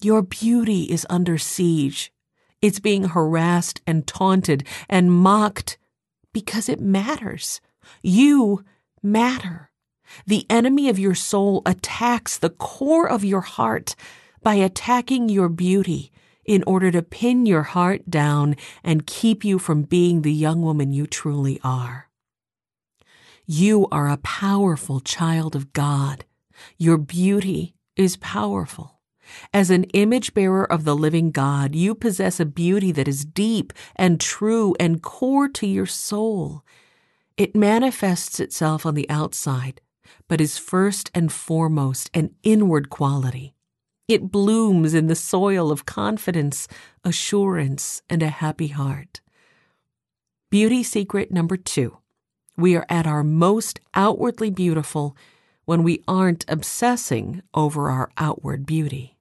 Your beauty is under siege. It's being harassed and taunted and mocked because it matters. You matter. The enemy of your soul attacks the core of your heart by attacking your beauty in order to pin your heart down and keep you from being the young woman you truly are. You are a powerful child of God. Your beauty is powerful. As an image bearer of the living God, you possess a beauty that is deep and true and core to your soul. It manifests itself on the outside, but is first and foremost an inward quality. It blooms in the soil of confidence, assurance, and a happy heart. Beauty secret number two. We are at our most outwardly beautiful when we aren't obsessing over our outward beauty.